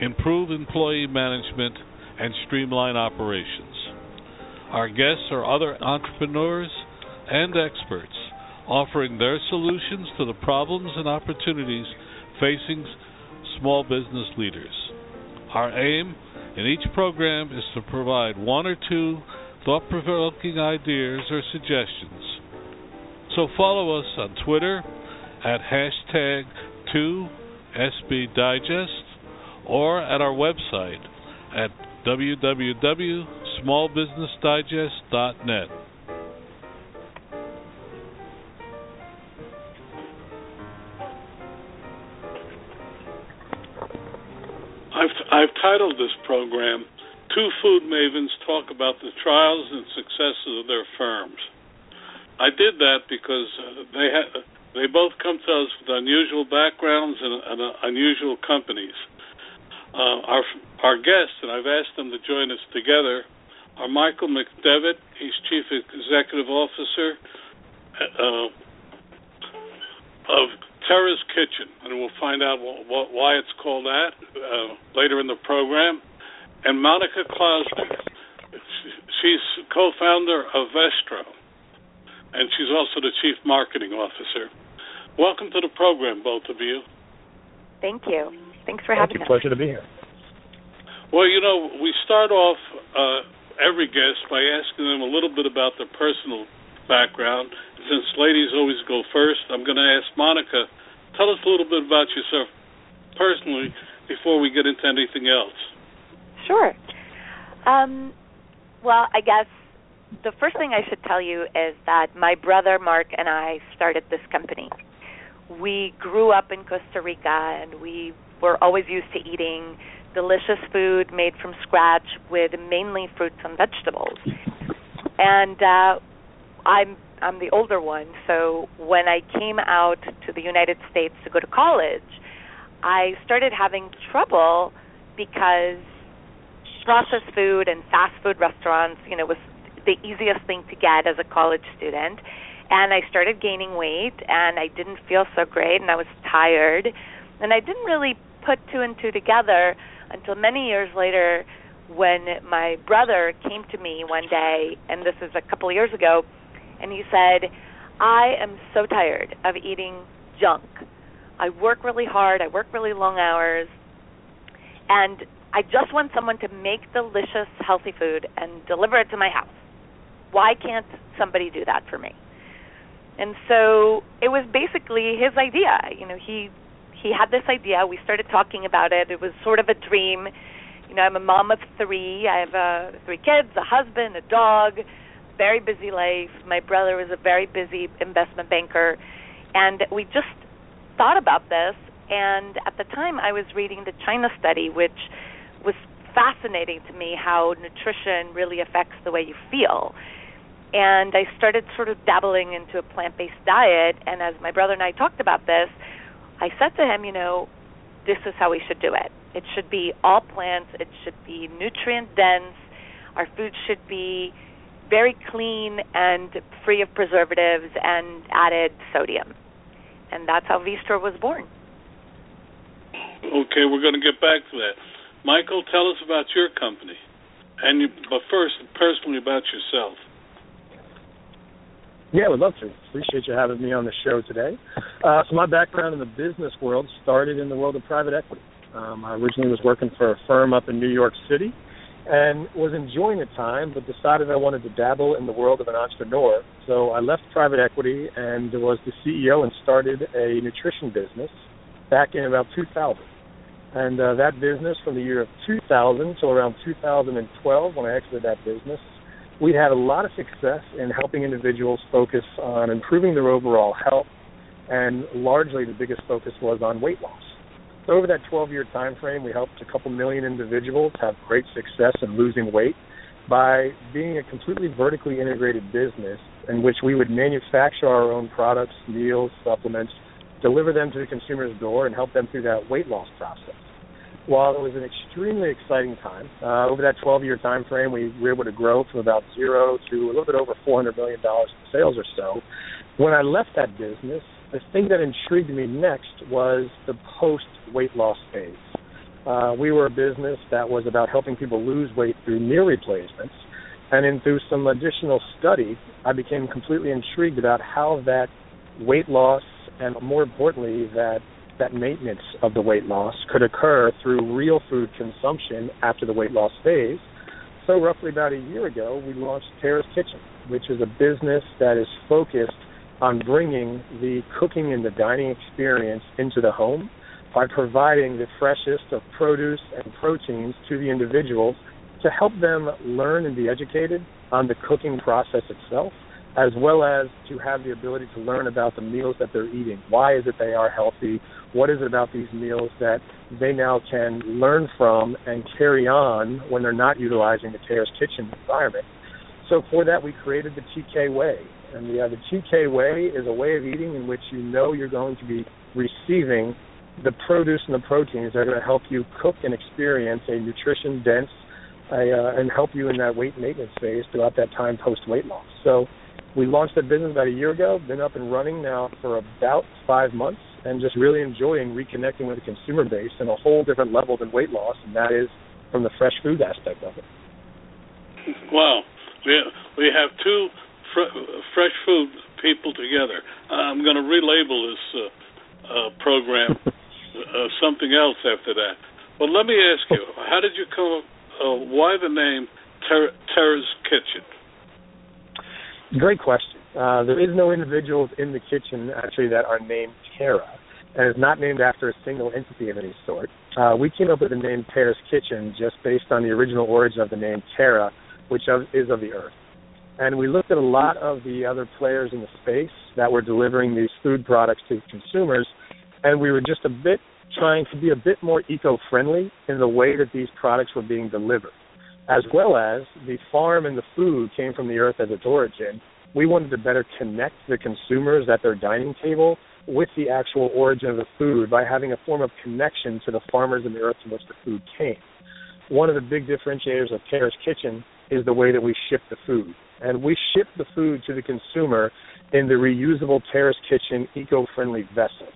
improve employee management, and streamline operations. Our guests are other entrepreneurs and experts offering their solutions to the problems and opportunities facing small business leaders. Our aim in each program is to provide one or two thought provoking ideas or suggestions. So follow us on Twitter at hashtag 2SBDigest or at our website at www.smallbusinessdigest.net. I've, I've titled this program Two Food Mavens Talk About the Trials and Successes of Their Firms. I did that because uh, they ha- they both come to us with unusual backgrounds and, and uh, unusual companies. Uh, our our guests, and I've asked them to join us together, are Michael McDevitt. He's Chief Executive Officer uh, of Terra's Kitchen, and we'll find out what, what, why it's called that uh, later in the program. And Monica Klausner, she's co-founder of Veestro, and she's also the Chief Marketing Officer. Welcome to the program, both of you. Thank you. Thanks for having us. Pleasure to be here. Well, you know, we start off uh, every guest by asking them a little bit about their personal background. Since ladies always go first, I'm going to ask Monica. Tell us a little bit about yourself personally before we get into anything else. Sure. Um, well, I guess the first thing I should tell you is that my brother Mark and I started this company. We grew up in Costa Rica and we we're always used to eating delicious food made from scratch with mainly fruits and vegetables. And uh I'm I'm the older one, so when I came out to the United States to go to college, I started having trouble because processed food and fast food restaurants, you know, was the easiest thing to get as a college student. And I started gaining weight and I didn't feel so great and I was tired and I didn't really put two and two together until many years later when my brother came to me one day, and this is a couple of years ago, and he said, I am so tired of eating junk. I work really hard, I work really long hours, and I just want someone to make delicious, healthy food and deliver it to my house. Why can't somebody do that for me? And so it was basically his idea. You know, he he had this idea. We started talking about it. It was sort of a dream. You know, I'm a mom of three. I have uh, three kids, a husband, a dog, very busy life. My brother is a very busy investment banker, and we just thought about this. And at the time, I was reading the China study, which was fascinating to me how nutrition really affects the way you feel. And I started sort of dabbling into a plant based diet. And as my brother and I talked about this, I said to him, you know, this is how we should do it. It should be all plants, it should be nutrient dense, our food should be very clean and free of preservatives and added sodium. And that's how Veestro was born. Okay, we're going to get back to that. Michael, tell us about your company. And you, but first, personally about yourself. Yeah, I would love to. Appreciate you having me on the show today. Uh, so my background in the business world started in the world of private equity. Um, I originally was working for a firm up in New York City and was enjoying the time, but decided I wanted to dabble in the world of an entrepreneur. So I left private equity and was the CEO and started a nutrition business back in about 2000. And uh, that business from the year of 2000 to around 2012, when I exited that business, we had a lot of success in helping individuals focus on improving their overall health, and largely the biggest focus was on weight loss. So over that 12-year time frame, we helped a couple million individuals have great success in losing weight by being a completely vertically integrated business in which we would manufacture our own products, meals, supplements, deliver them to the consumer's door, and help them through that weight loss process. While it was an extremely exciting time, uh, over that 12-year time frame, we were able to grow from about zero to a little bit over $400 million in sales or so. When I left that business, the thing that intrigued me next was the post-weight loss phase. Uh, we were a business that was about helping people lose weight through meal replacements, and then through some additional study, I became completely intrigued about how that weight loss and more importantly that that maintenance of the weight loss could occur through real food consumption after the weight loss phase. So, roughly about a year ago, we launched Terra's Kitchen, which is a business that is focused on bringing the cooking and the dining experience into the home by providing the freshest of produce and proteins to the individuals to help them learn and be educated on the cooking process itself as well as to have the ability to learn about the meals that they're eating. Why is it they are healthy? What is it about these meals that they now can learn from and carry on when they're not utilizing the Terra's Kitchen environment? So for that, we created the TK Way. And the, uh, the TK Way is a way of eating in which you know you're going to be receiving the produce and the proteins that are going to help you cook and experience a nutrition dense uh, and help you in that weight maintenance phase throughout that time post weight loss. So we launched that business about a year ago, been up and running now for about five months, and just really enjoying reconnecting with the consumer base in a whole different level than weight loss, and that is from the fresh food aspect of it. Wow, we we have two fr- fresh food people together. I'm going to relabel this uh, uh, program uh, something else after that. But let me ask you, how did you come? Uh, why the name Ter- Terra's Kitchen? Great question. Uh, there is no individuals in the kitchen actually that are named Terra, and it's not named after a single entity of any sort. Uh, we came up with the name Terra's Kitchen just based on the original origin of the name Terra, which is of the earth. And we looked at a lot of the other players in the space that were delivering these food products to consumers, and we were just a bit trying to be a bit more eco-friendly in the way that these products were being delivered as well as the farm and the food came from the earth as its origin. We wanted to better connect the consumers at their dining table with the actual origin of the food by having a form of connection to the farmers and the earth from which the food came. One of the big differentiators of Terra's Kitchen is the way that we ship the food. And we ship the food to the consumer in the reusable Terra's Kitchen eco-friendly vessel.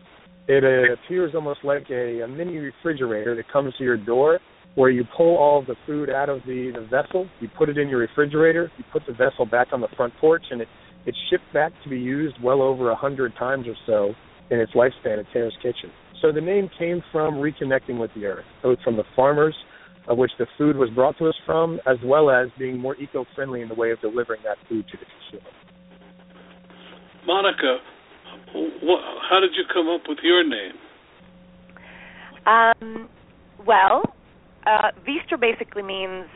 It appears almost like a, a mini refrigerator that comes to your door where you pull all the food out of the, the vessel, you put it in your refrigerator, you put the vessel back on the front porch, and it, it's shipped back to be used well over a hundred times or so in its lifespan at Terra's Kitchen. So the name came from reconnecting with the earth, both from the farmers of which the food was brought to us from, as well as being more eco-friendly in the way of delivering that food to the consumer. Monica, what, how did you come up with your name? Um, well, uh, Veestro basically means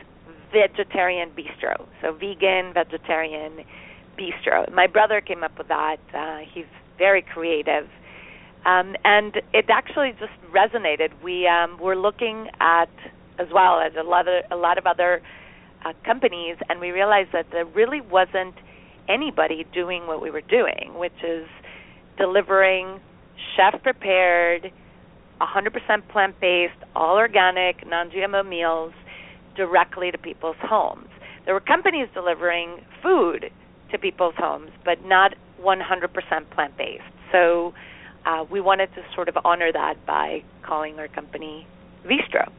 vegetarian bistro, so vegan, vegetarian bistro. My brother came up with that. Uh, he's very creative, um, and it actually just resonated. We um, were looking at as well as a lot of a lot of other uh, companies, and we realized that there really wasn't anybody doing what we were doing, which is delivering chef prepared 100% plant based, all organic, non GMO meals directly to people's homes. There were companies delivering food to people's homes, but not 100% plant based. So uh, we wanted to sort of honor that by calling our company Veestro.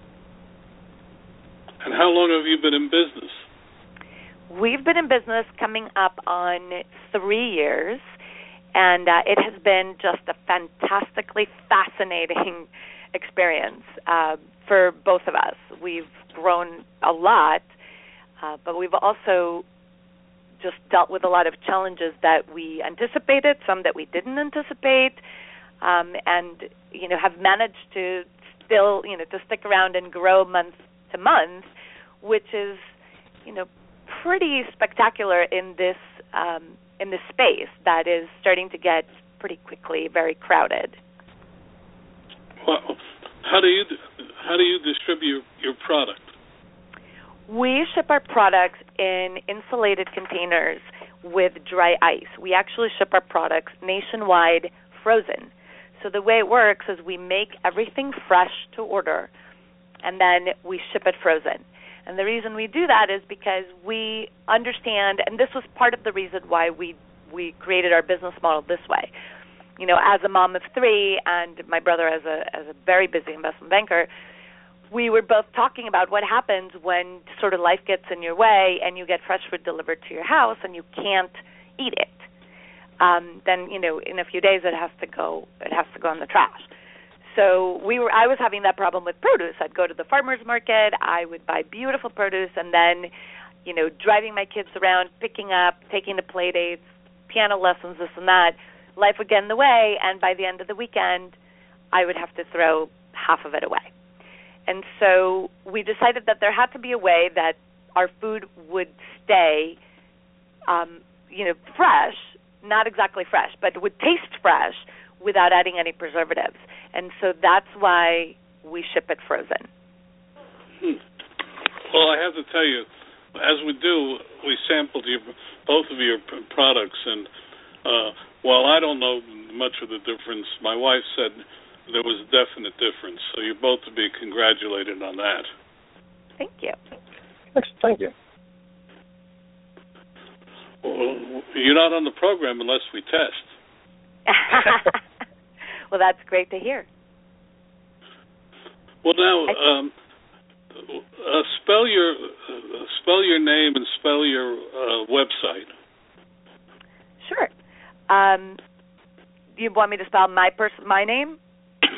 And how long have you been in business? We've been in business coming up on three years and uh, it has been just a fantastically fascinating experience uh, for both of us. We've grown a lot, uh, but we've also just dealt with a lot of challenges that we anticipated, some that we didn't anticipate, um, and you know have managed to still you know to stick around and grow month to month, which is you know pretty spectacular in this um, in this space that is starting to get pretty quickly very crowded. Well, how do you how do you distribute your product? We ship our products in insulated containers with dry ice. We actually ship our products nationwide frozen. So the way it works is we make everything fresh to order and then we ship it frozen. And the reason we do that is because we understand and this was part of the reason why we we created our business model this way. You know, as a mom of 3 and my brother as a as a very busy investment banker, we were both talking about what happens when sort of life gets in your way and you get fresh food delivered to your house and you can't eat it. Um, then you know in a few days it has to go it has to go in the trash. So we were I was having that problem with produce. I'd go to the farmers market, I would buy beautiful produce and then you know driving my kids around, picking up, taking the play dates, piano lessons, this and that. Life would get in the way and by the end of the weekend I would have to throw half of it away. And so we decided that there had to be a way that our food would stay, um, you know, fresh, not exactly fresh, but would taste fresh without adding any preservatives. And so that's why we ship it frozen. Hmm. Well, I have to tell you, as we do, we sampled your, both of your products, and uh, while I don't know much of the difference, my wife said there was a definite difference. So you're both to be congratulated on that. Thank you. Thank you. Well, you're not on the program unless we test. well, that's great to hear. Well, now, um, uh, spell your uh, spell your name and spell your uh, website. Sure. Um, do you want me to spell my person my name?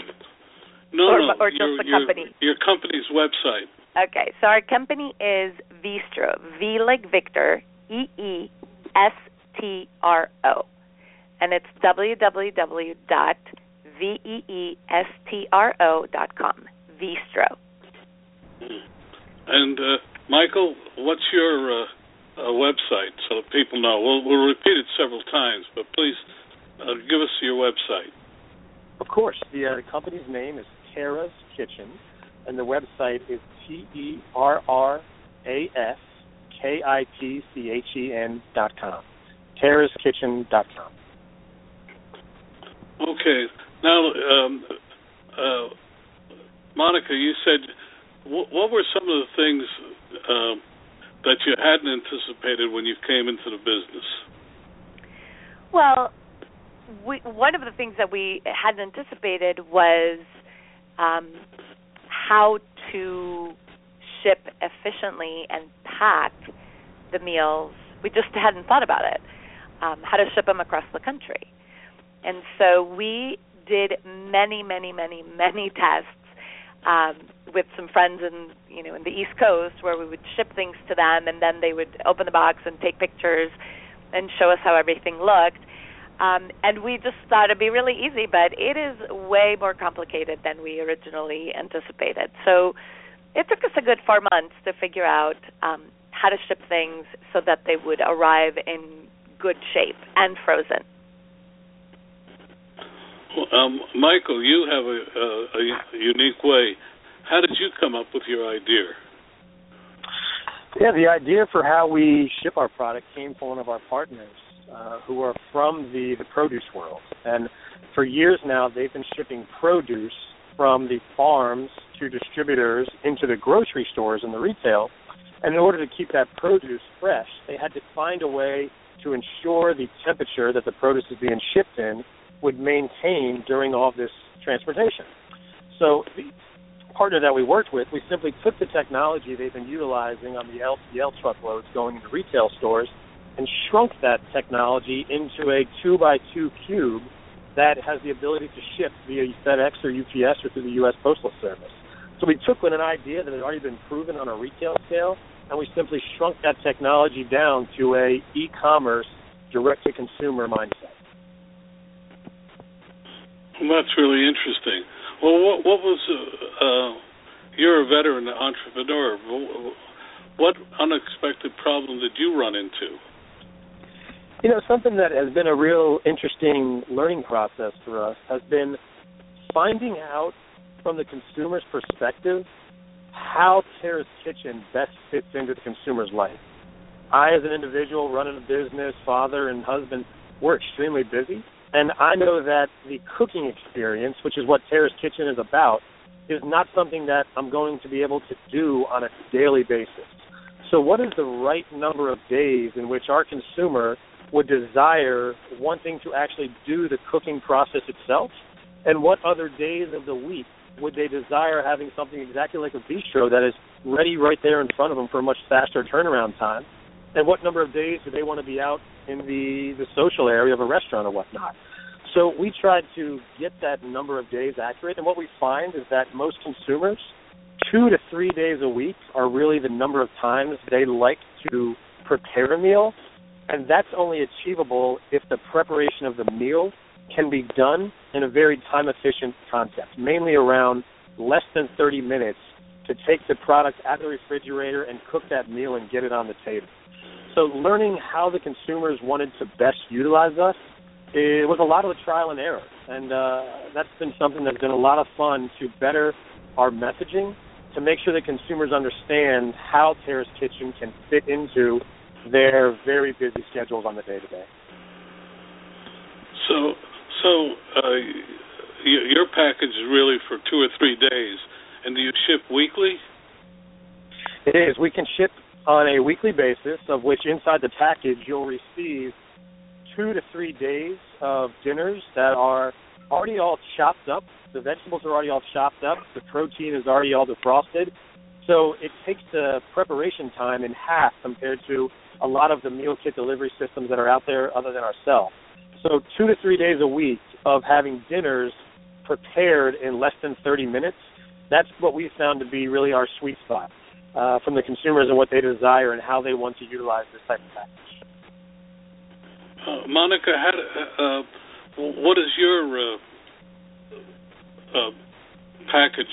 No, or, no, or just your, the company. Your company's website. Okay, so our company is Veestro. V like Victor, E E S T R O, and it's www.veestro.com. Veestro. And uh, Michael, what's your uh, uh, website so that people know? We'll, we'll repeat it several times, but please uh, give us your website. Of course. The, uh, the company's name is Terra's Kitchen, and the website is T E R R A S K I T C H E N dot com. Terraskitchen dot com. Okay. Now, um, uh, Monica, you said what, what were some of the things um, that you hadn't anticipated when you came into the business? Well, we, one of the things that we hadn't anticipated was um, how to ship efficiently and pack the meals. We just hadn't thought about it. Um, how to ship them across the country, and so we did many, many, many, many tests um, with some friends in you know in the East Coast where we would ship things to them, and then they would open the box and take pictures and show us how everything looked. Um, and we just thought it'd be really easy, but it is way more complicated than we originally anticipated. So it took us a good four months to figure out um, how to ship things so that they would arrive in good shape and frozen. Um, Michael, you have a, a, a unique way. How did you come up with your idea? Yeah, the idea for how we ship our product came from one of our partners uh, who are from the, the produce world. And for years now, they've been shipping produce from the farms to distributors into the grocery stores and the retail. And in order to keep that produce fresh, they had to find a way to ensure the temperature that the produce is being shipped in would maintain during all this transportation. So the partner that we worked with, we simply took the technology they've been utilizing on the LTL truckloads going into retail stores and shrunk that technology into a two by two cube that has the ability to ship via FedEx or UPS or through the U.S. Postal Service. So we took an idea that had already been proven on a retail scale, and we simply shrunk that technology down to a e-commerce direct-to-consumer mindset. Well, that's really interesting. Well, what, what was uh, uh, you're a veteran entrepreneur? What unexpected problem did you run into? You know, something that has been a real interesting learning process for us has been finding out from the consumer's perspective, how Terra's Kitchen best fits into the consumer's life. I, as an individual running a business, father and husband, we're extremely busy. And I know that the cooking experience, which is what Terra's Kitchen is about, is not something that I'm going to be able to do on a daily basis. So, what is the right number of days in which our consumer would desire wanting to actually do the cooking process itself? And what other days of the week would they desire having something exactly like a bistro that is ready right there in front of them for a much faster turnaround time? And what number of days do they want to be out in the, the social area of a restaurant or whatnot? So we tried to get that number of days accurate, and what we find is that most consumers, two to three days a week, are really the number of times they like to prepare a meal, and that's only achievable if the preparation of the meal can be done in a very time efficient concept, mainly around less than 30 minutes to take the product out of the refrigerator and cook that meal and get it on the table. So learning how the consumers wanted to best utilize us it was a lot of trial and error, and uh, that's been something that's been a lot of fun to better our messaging to make sure that consumers understand how Terra's Kitchen can fit into their very busy schedules on the day to day. So, so uh, your package is really for two or three days, and do you ship weekly? It is. We can ship on a weekly basis, of which inside the package you'll receive two to three days of dinners that are already all chopped up. The vegetables are already all chopped up. The protein is already all defrosted. So it takes the preparation time in half compared to a lot of the meal kit delivery systems that are out there other than ourselves. So two to three days a week of having dinners prepared in less than 30 minutes, that's what we found to be really our sweet spot uh, from the consumers and what they desire and how they want to utilize this type of package. Uh, Monica, how, uh, what is your uh, uh, package?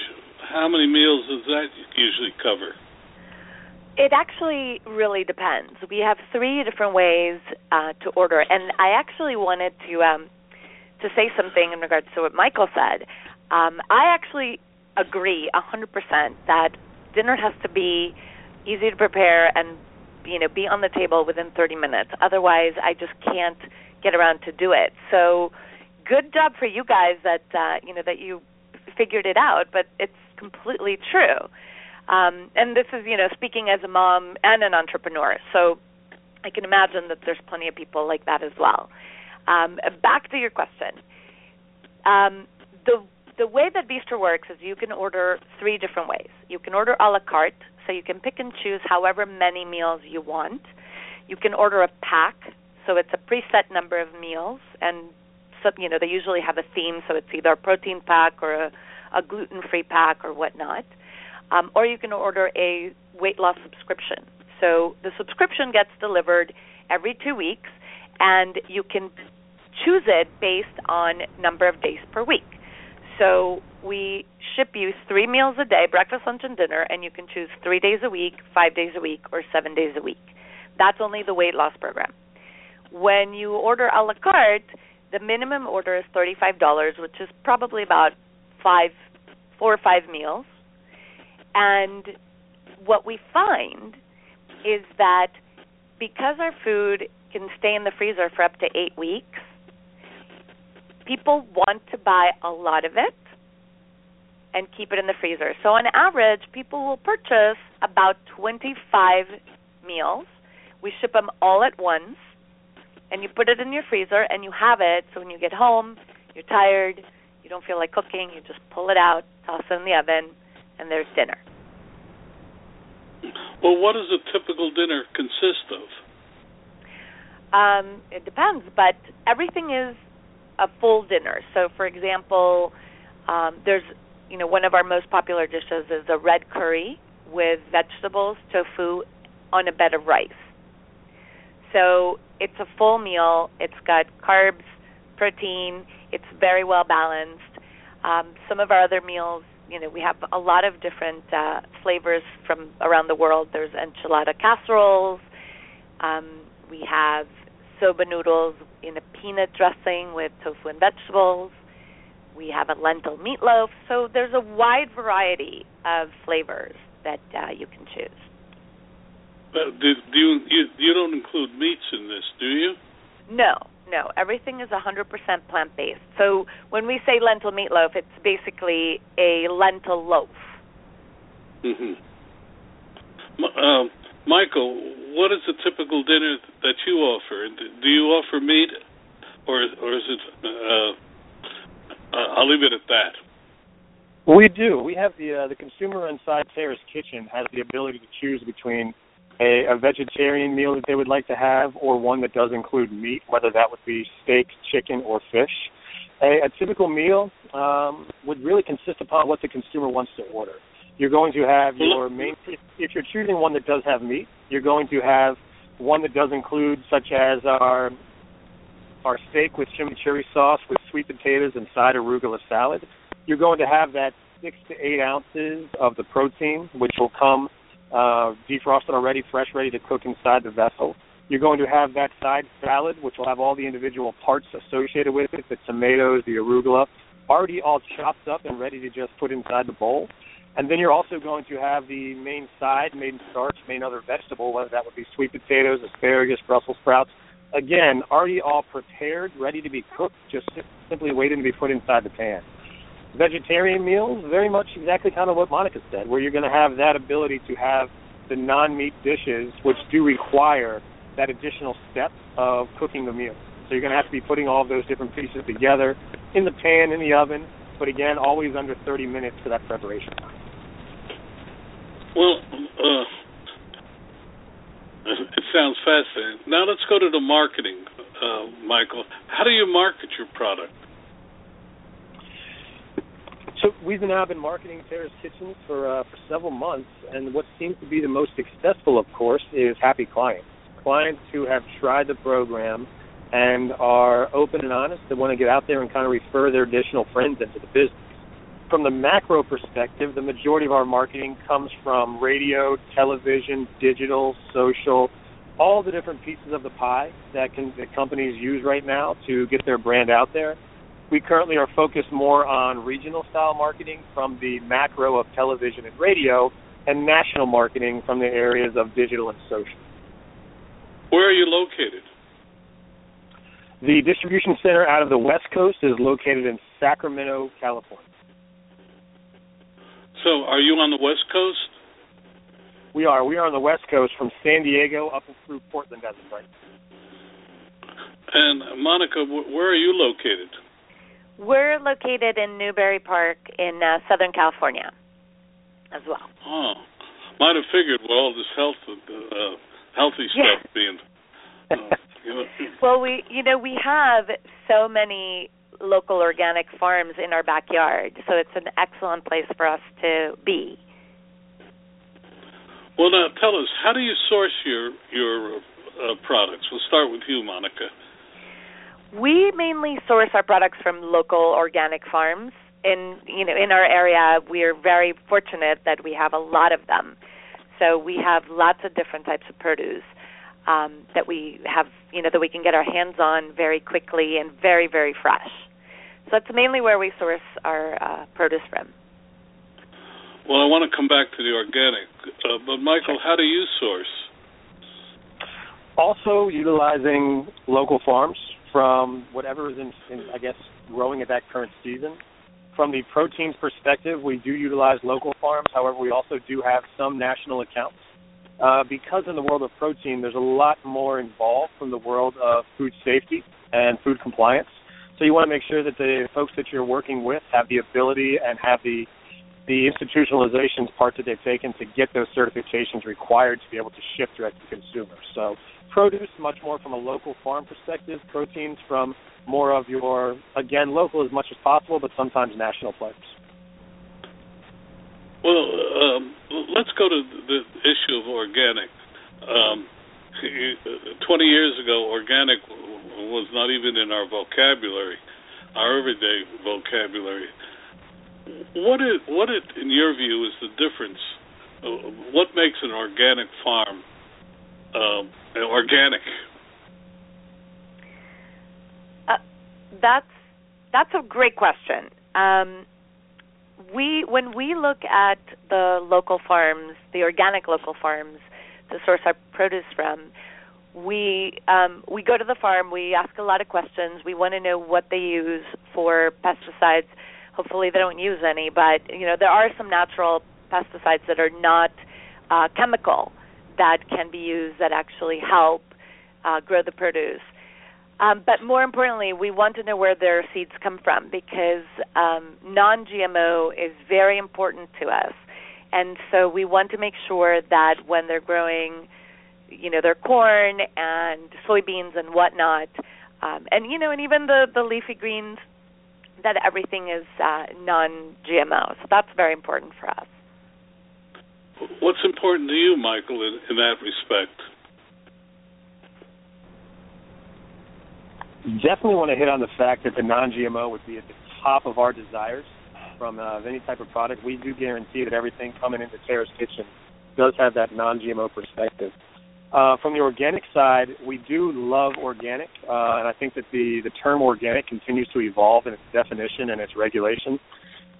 How many meals does that usually cover? It actually really depends. We have three different ways uh, to order, and I actually wanted to um, to say something in regards to what Michael said. Um, I actually agree 100% that dinner has to be easy to prepare and you know be on the table within 30 minutes. Otherwise, I just can't get around to do it. So, good job for you guys that uh, you know that you figured it out. But it's completely true. Um, and this is you know speaking as a mom and an entrepreneur. So I can imagine that there's plenty of people like that as well. Um, back to your question. Um, the the way that Veestro works is you can order three different ways. You can order a la carte, so you can pick and choose however many meals you want. You can order a pack, so it's a preset number of meals, and so you know they usually have a theme, so it's either a protein pack or a, a gluten-free pack or whatnot. Um, or you can order a weight loss subscription. So the subscription gets delivered every two weeks, and you can choose it based on number of days per week. So we ship you three meals a day, breakfast, lunch, and dinner, and you can choose three days a week, five days a week, or seven days a week. That's only the weight loss program. When you order a la carte, the minimum order is thirty-five dollars, which is probably about five, four or five meals. And what we find is that because our food can stay in the freezer for up to eight weeks, people want to buy a lot of it and keep it in the freezer. So on average, people will purchase about 25 meals. We ship them all at once, and you put it in your freezer and you have it. So when you get home, you're tired, you don't feel like cooking, you just pull it out, toss it in the oven, and there's dinner. Well, what does a typical dinner consist of? Um, it depends, but everything is a full dinner. So, for example, um, there's you know, one of our most popular dishes is a red curry with vegetables, tofu on a bed of rice. So it's a full meal. It's got carbs, protein. It's very well balanced. Um, some of our other meals, you know, we have a lot of different uh, flavors from around the world. There's enchilada casseroles. Um, we have soba noodles in a peanut dressing with tofu and vegetables We have a lentil meatloaf. So there's a wide variety of flavors that uh, you can choose. Uh, do, do you, you you don't include meats in this, do you? No, no. Everything is 100% plant based. So when we say lentil meatloaf, it's basically a lentil loaf. Mm-hmm. Um, Michael, what is the typical dinner that you offer? Do you offer meat, or or is it? Uh, uh, I'll leave it at that. We do. We have the uh, the consumer inside Terra's Kitchen has the ability to choose between a, a vegetarian meal that they would like to have, or one that does include meat, whether that would be steak, chicken, or fish. A, a typical meal um, would really consist upon what the consumer wants to order. You're going to have your main. If you're choosing one that does have meat, you're going to have one that does include, such as our our steak with chimichurri sauce with sweet potatoes and side arugula salad. You're going to have that six to eight ounces of the protein, which will come uh, defrosted already, fresh, ready to cook inside the vessel. You're going to have that side salad, which will have all the individual parts associated with it, the tomatoes, the arugula, already all chopped up and ready to just put inside the bowl. And then you're also going to have the main side, main starch, main other vegetable, whether that would be sweet potatoes, asparagus, Brussels sprouts. Again, already all prepared, ready to be cooked, just simply waiting to be put inside the pan. Vegetarian meals, very much exactly kind of what Monica said, where you're going to have that ability to have the non-meat dishes, which do require that additional step of cooking the meal. So you're going to have to be putting all of those different pieces together in the pan, in the oven, but again, always under 30 minutes for that preparation time. Well, uh, it sounds fascinating. Now let's go to the marketing, uh, Michael. How do you market your product? So we've now been marketing Terra's Kitchens for uh, for several months, and what seems to be the most successful, of course, is happy clients. Clients who have tried the program and are open and honest and want to get out there and kind of refer their additional friends into the business from the macro perspective, the majority of our marketing comes from radio, television, digital, social, all the different pieces of the pie that can that companies use right now to get their brand out there. We currently are focused more on regional style marketing from the macro of television and radio and national marketing from the areas of digital and social. Where are you located? The distribution center out of the West Coast is located in Sacramento, California. So, are you on the West Coast? We are. We are on the West Coast from San Diego up through Portland as of right. And Monica, where are you located? We're located in Newbury Park in uh, Southern California, as well. Oh, might have figured with all this health, uh, healthy stuff yeah. being. Uh, you know. well, we you know we have so many local organic farms in our backyard. So it's an excellent place for us to be. Well, now tell us, how do you source your your uh, products? We'll start with you, Monica. We mainly source our products from local organic farms. In you know, in our area, we are very fortunate that we have a lot of them. So we have lots of different types of produce um, that we have, you know, that we can get our hands on very quickly and very, very fresh. So that's mainly where we source our uh, produce from. Well, I want to come back to the organic, uh, but Michael, how do you source? Also, utilizing local farms from whatever is in, in, I guess, growing at that current season. From the proteins perspective, we do utilize local farms. However, we also do have some national accounts. Uh, because in the world of protein, there's a lot more involved from the world of food safety and food compliance. So you want to make sure that the folks that you're working with have the ability and have the the institutionalizations part that they've taken to get those certifications required to be able to ship direct to consumers. So produce much more from a local farm perspective, proteins from more of your again local as much as possible, but sometimes national players. Well, um, let's go to the issue of organic. Um, 20 years ago, organic was not even in our vocabulary, our everyday vocabulary. What is what it, in your view is the difference? Uh, what makes an organic farm um, organic? Uh, that's that's a great question. Um, we when we look at the local farms, the organic local farms to source our produce from, we um, we go to the farm. We ask a lot of questions. We want to know what they use for pesticides. Hopefully, they don't use any, but you know there are some natural pesticides that are not uh, chemical that can be used that actually help uh, grow the produce. Um, but more importantly, we want to know where their seeds come from because um, non-GMO is very important to us, and so we want to make sure that when they're growing, you know, their corn and soybeans and whatnot, um, and you know, and even the the leafy greens, that everything is uh, non-GMO. So that's very important for us. What's important to you, Michael, in, in that respect? Definitely want to hit on the fact that the non-GMO would be at the top of our desires from uh, any type of product. We do guarantee that everything coming into Terra's Kitchen does have that non-GMO perspective. Uh, from the organic side, we do love organic, uh, and I think that the, the term organic continues to evolve in its definition and its regulation.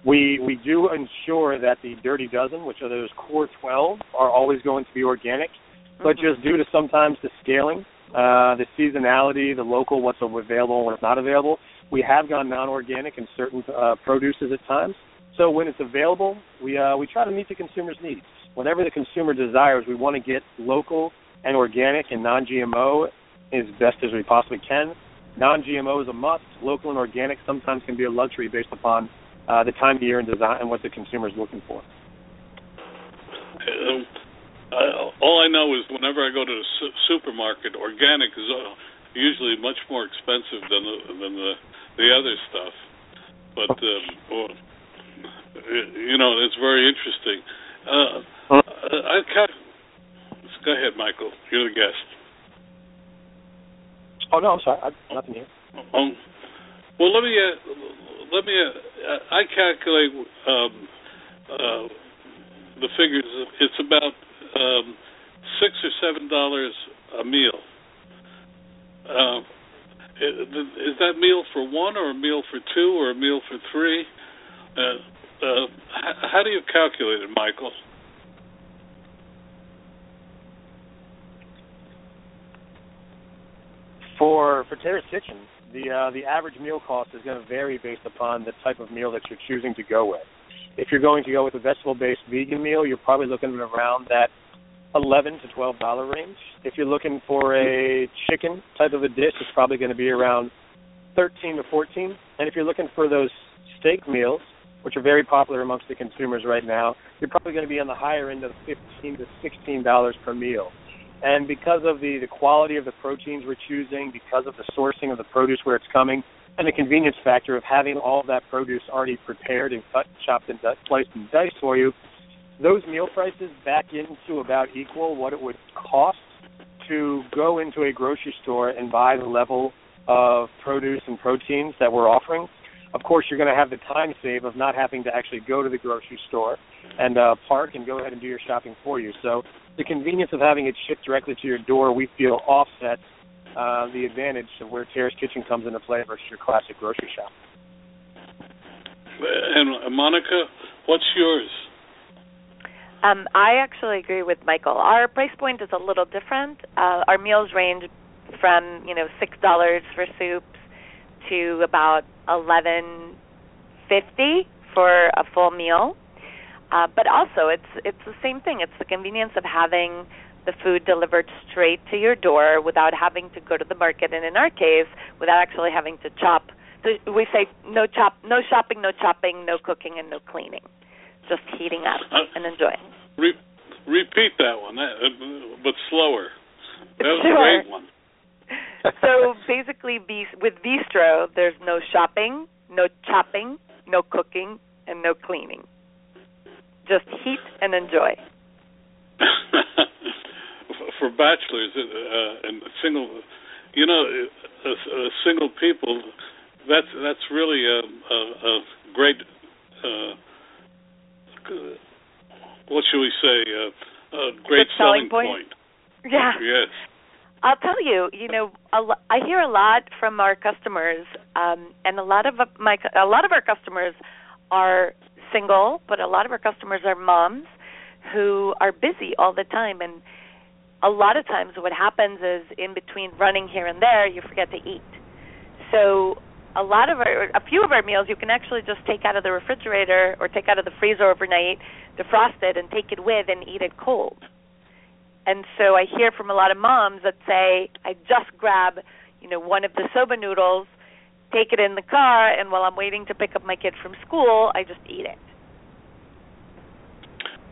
We we do ensure that the Dirty Dozen, which are those core 12, are always going to be organic, but Mm-hmm. just due to sometimes the scaling, uh, the seasonality, the local, what's available and what's not available, we have gone non-organic in certain uh, produces at times. So when it's available, we uh, we try to meet the consumer's needs. Whatever the consumer desires, we want to get local and organic and non-GMO as best as we possibly can. Non-GMO is a must. Local and organic sometimes can be a luxury based upon uh, the time of year and design and what the consumer is looking for. Um, I, all I know is whenever I go to the su- supermarket, organic is uh, usually much more expensive than the, than the the other stuff. But um, well, you know, it's very interesting. Uh, I ca- go ahead, Michael. You're the guest. Oh no, I'm sorry, I, nothing here. Um, well, let me uh, let me. Uh, I calculate um, uh, the figures. It's about um, six or seven dollars a meal. Uh, is that meal for one, or a meal for two, or a meal for three? Uh, uh, how do you calculate it, Michael? For for Terra's Kitchen, the uh, the average meal cost is going to vary based upon the type of meal that you're choosing to go with. If you're going to go with a vegetable-based vegan meal, you're probably looking at around that eleven to twelve dollar range. If you're looking for a chicken type of a dish, it's probably going to be around thirteen to fourteen. And if you're looking for those steak meals, which are very popular amongst the consumers right now, you're probably going to be on the higher end of fifteen to sixteen dollars per meal. And because of the, the quality of the proteins we're choosing, because of the sourcing of the produce where it's coming, and the convenience factor of having all that produce already prepared and cut, chopped, and di- sliced and diced for you, those meal prices back into about equal what it would cost to go into a grocery store and buy the level of produce and proteins that we're offering. Of course, you're going to have the time save of not having to actually go to the grocery store and uh, park and go ahead and do your shopping for you. So the convenience of having it shipped directly to your door, we feel offsets uh, the advantage of where Terra's Kitchen comes into play versus your classic grocery shop. And uh, Monica, what's yours? Um, I actually agree with Michael. Our price point is a little different. Uh, our meals range from you know six dollars for soups to about eleven fifty for a full meal. Uh, but also, it's it's the same thing. It's the convenience of having the food delivered straight to your door without having to go to the market, and in our case, without actually having to chop. So we say no chop, no shopping, no chopping, no cooking, and no cleaning. Just heating up and enjoying. Re- repeat that one, that, uh, but slower. That was Sure. a great one. so basically, with Veestro, there's no shopping, no chopping, no cooking, and no cleaning. Just heat and enjoy. For bachelors uh, and single, you know, uh, uh, single people, that's that's really a, a, a great. Uh, what should we say? Uh, a great selling selling point? Yeah. Yes. I'll tell you, you know, a lo- I hear a lot from our customers, um, and a lot of my a lot of our customers are single, but a lot of our customers are moms who are busy all the time, and a lot of times what happens is in between running here and there, you forget to eat. So a lot of our, a few of our meals you can actually just take out of the refrigerator or take out of the freezer overnight, defrost it, and take it with and eat it cold. And so I hear from a lot of moms that say, I just grab, you know, one of the soba noodles, take it in the car, and while I'm waiting to pick up my kid from school, I just eat it.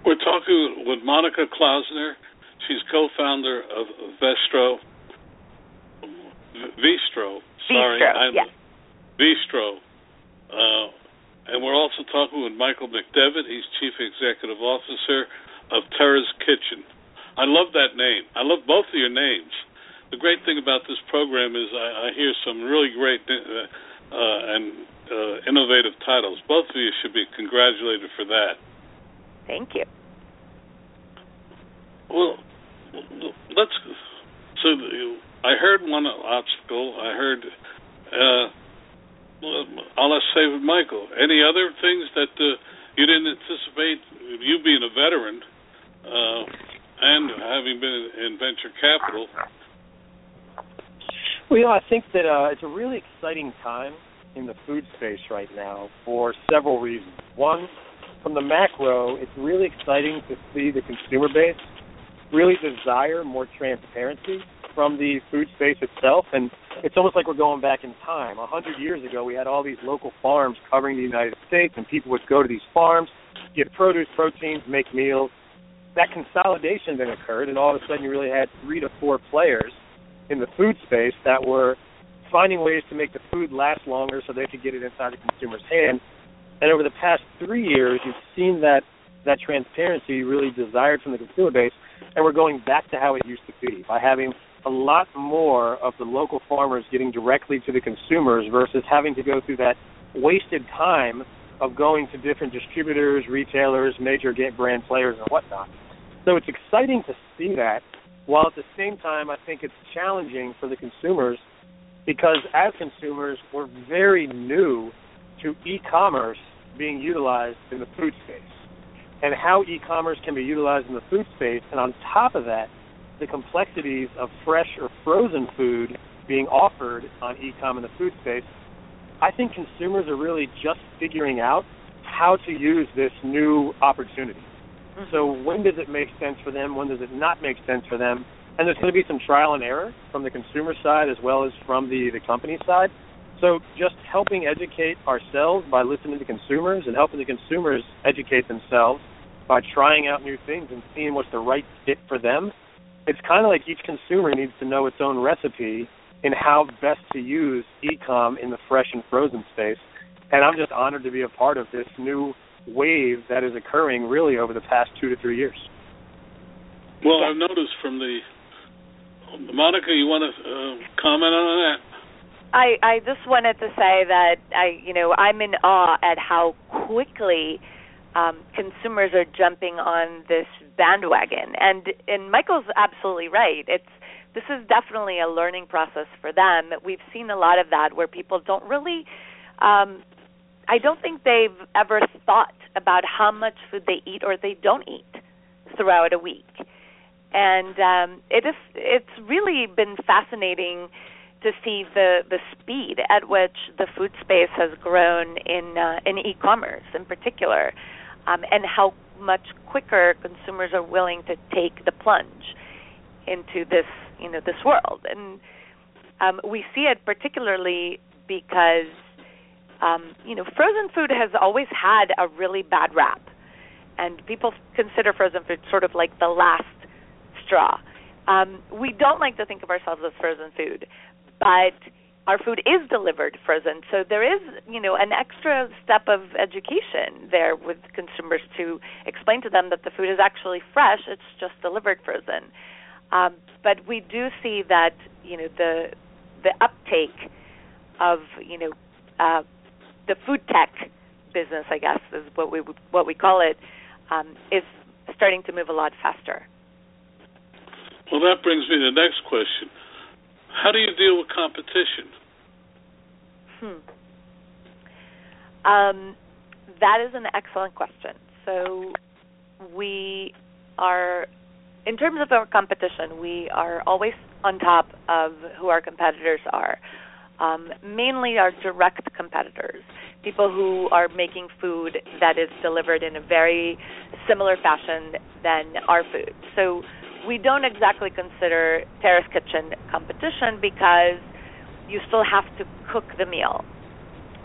We're talking with Monica Klausner. She's co-founder of Vestro. Veestro. Sorry, Veestro, yes. Veestro. Uh, and we're also talking with Michael McDevitt. He's Chief Executive Officer of Terra's Kitchen. I love that name. I love both of your names. The great thing about this program is I, I hear some really great uh, uh, and uh, innovative titles. Both of you should be congratulated for that. Thank you. Well, let's. So I heard one obstacle. I heard. Say with Michael. Any other things that uh, you didn't anticipate? You being a veteran, uh, and having been in venture capital. Well, you know, I think that uh, it's a really exciting time in the food space right now for several reasons. One, from the macro, it's really exciting to see the consumer base really desire more transparency from the food space itself. And it's almost like we're going back in time. A hundred years ago, we had all these local farms covering the United States, and people would go to these farms, get produce, proteins, make meals, that consolidation then occurred, and all of a sudden you really had three to four players in the food space that were finding ways to make the food last longer so they could get it inside the consumer's hand. And over the past three years, you've seen that that transparency really desired from the consumer base, and we're going back to how it used to be by having a lot more of the local farmers getting directly to the consumers versus having to go through that wasted time of going to different distributors, retailers, major brand players, and whatnot. So it's exciting to see that, while at the same time, I think it's challenging for the consumers because as consumers, we're very new to e commerce being utilized in the food space and how e commerce can be utilized in the food space. And on top of that, the complexities of fresh or frozen food being offered on e com in the food space. I think consumers are really just figuring out how to use this new opportunity. Mm-hmm. So when does it make sense for them? When does it not make sense for them? And there's going to be some trial and error from the consumer side as well as from the the company side. So just helping educate ourselves by listening to consumers and helping the consumers educate themselves by trying out new things and seeing what's the right fit for them. It's kind of like each consumer needs to know its own recipe in how best to use e-com in the fresh and frozen space. And I'm just honored to be a part of this new wave that is occurring really over the past two to three years. Well, I've noticed from the Monica, you want to uh, comment on that? I I just wanted to say that I you know I'm in awe at how quickly um, consumers are jumping on this bandwagon, and and Michael's absolutely right. It's this is definitely a learning process for them. We've seen a lot of that where people don't really um, I don't think they've ever thought about how much food they eat or they don't eat throughout a week. And um, it is it's really been fascinating to see the the speed at which the food space has grown in uh, in e-commerce in particular, um, and how much quicker consumers are willing to take the plunge into this you know this world. And um, we see it particularly because um, you know, frozen food has always had a really bad rap, and people consider frozen food sort of like the last straw. Um, we don't like to think of ourselves as frozen food, but our food is delivered frozen, so there is, you know, an extra step of education there with consumers to explain to them that the food is actually fresh; it's just delivered frozen. Um, but we do see that, you know, the the uptake of, you know, uh, the food tech business, I guess, is what we what we call it, um, is starting to move a lot faster. Well, that brings me to the next question. How do you deal with competition? Hmm. Um, that is an excellent question. So we are, in terms of our competition, we are always on top of who our competitors are. Um, mainly our direct competitors, people who are making food that is delivered in a very similar fashion than our food. So we don't exactly consider Terra's Kitchen competition because you still have to cook the meal.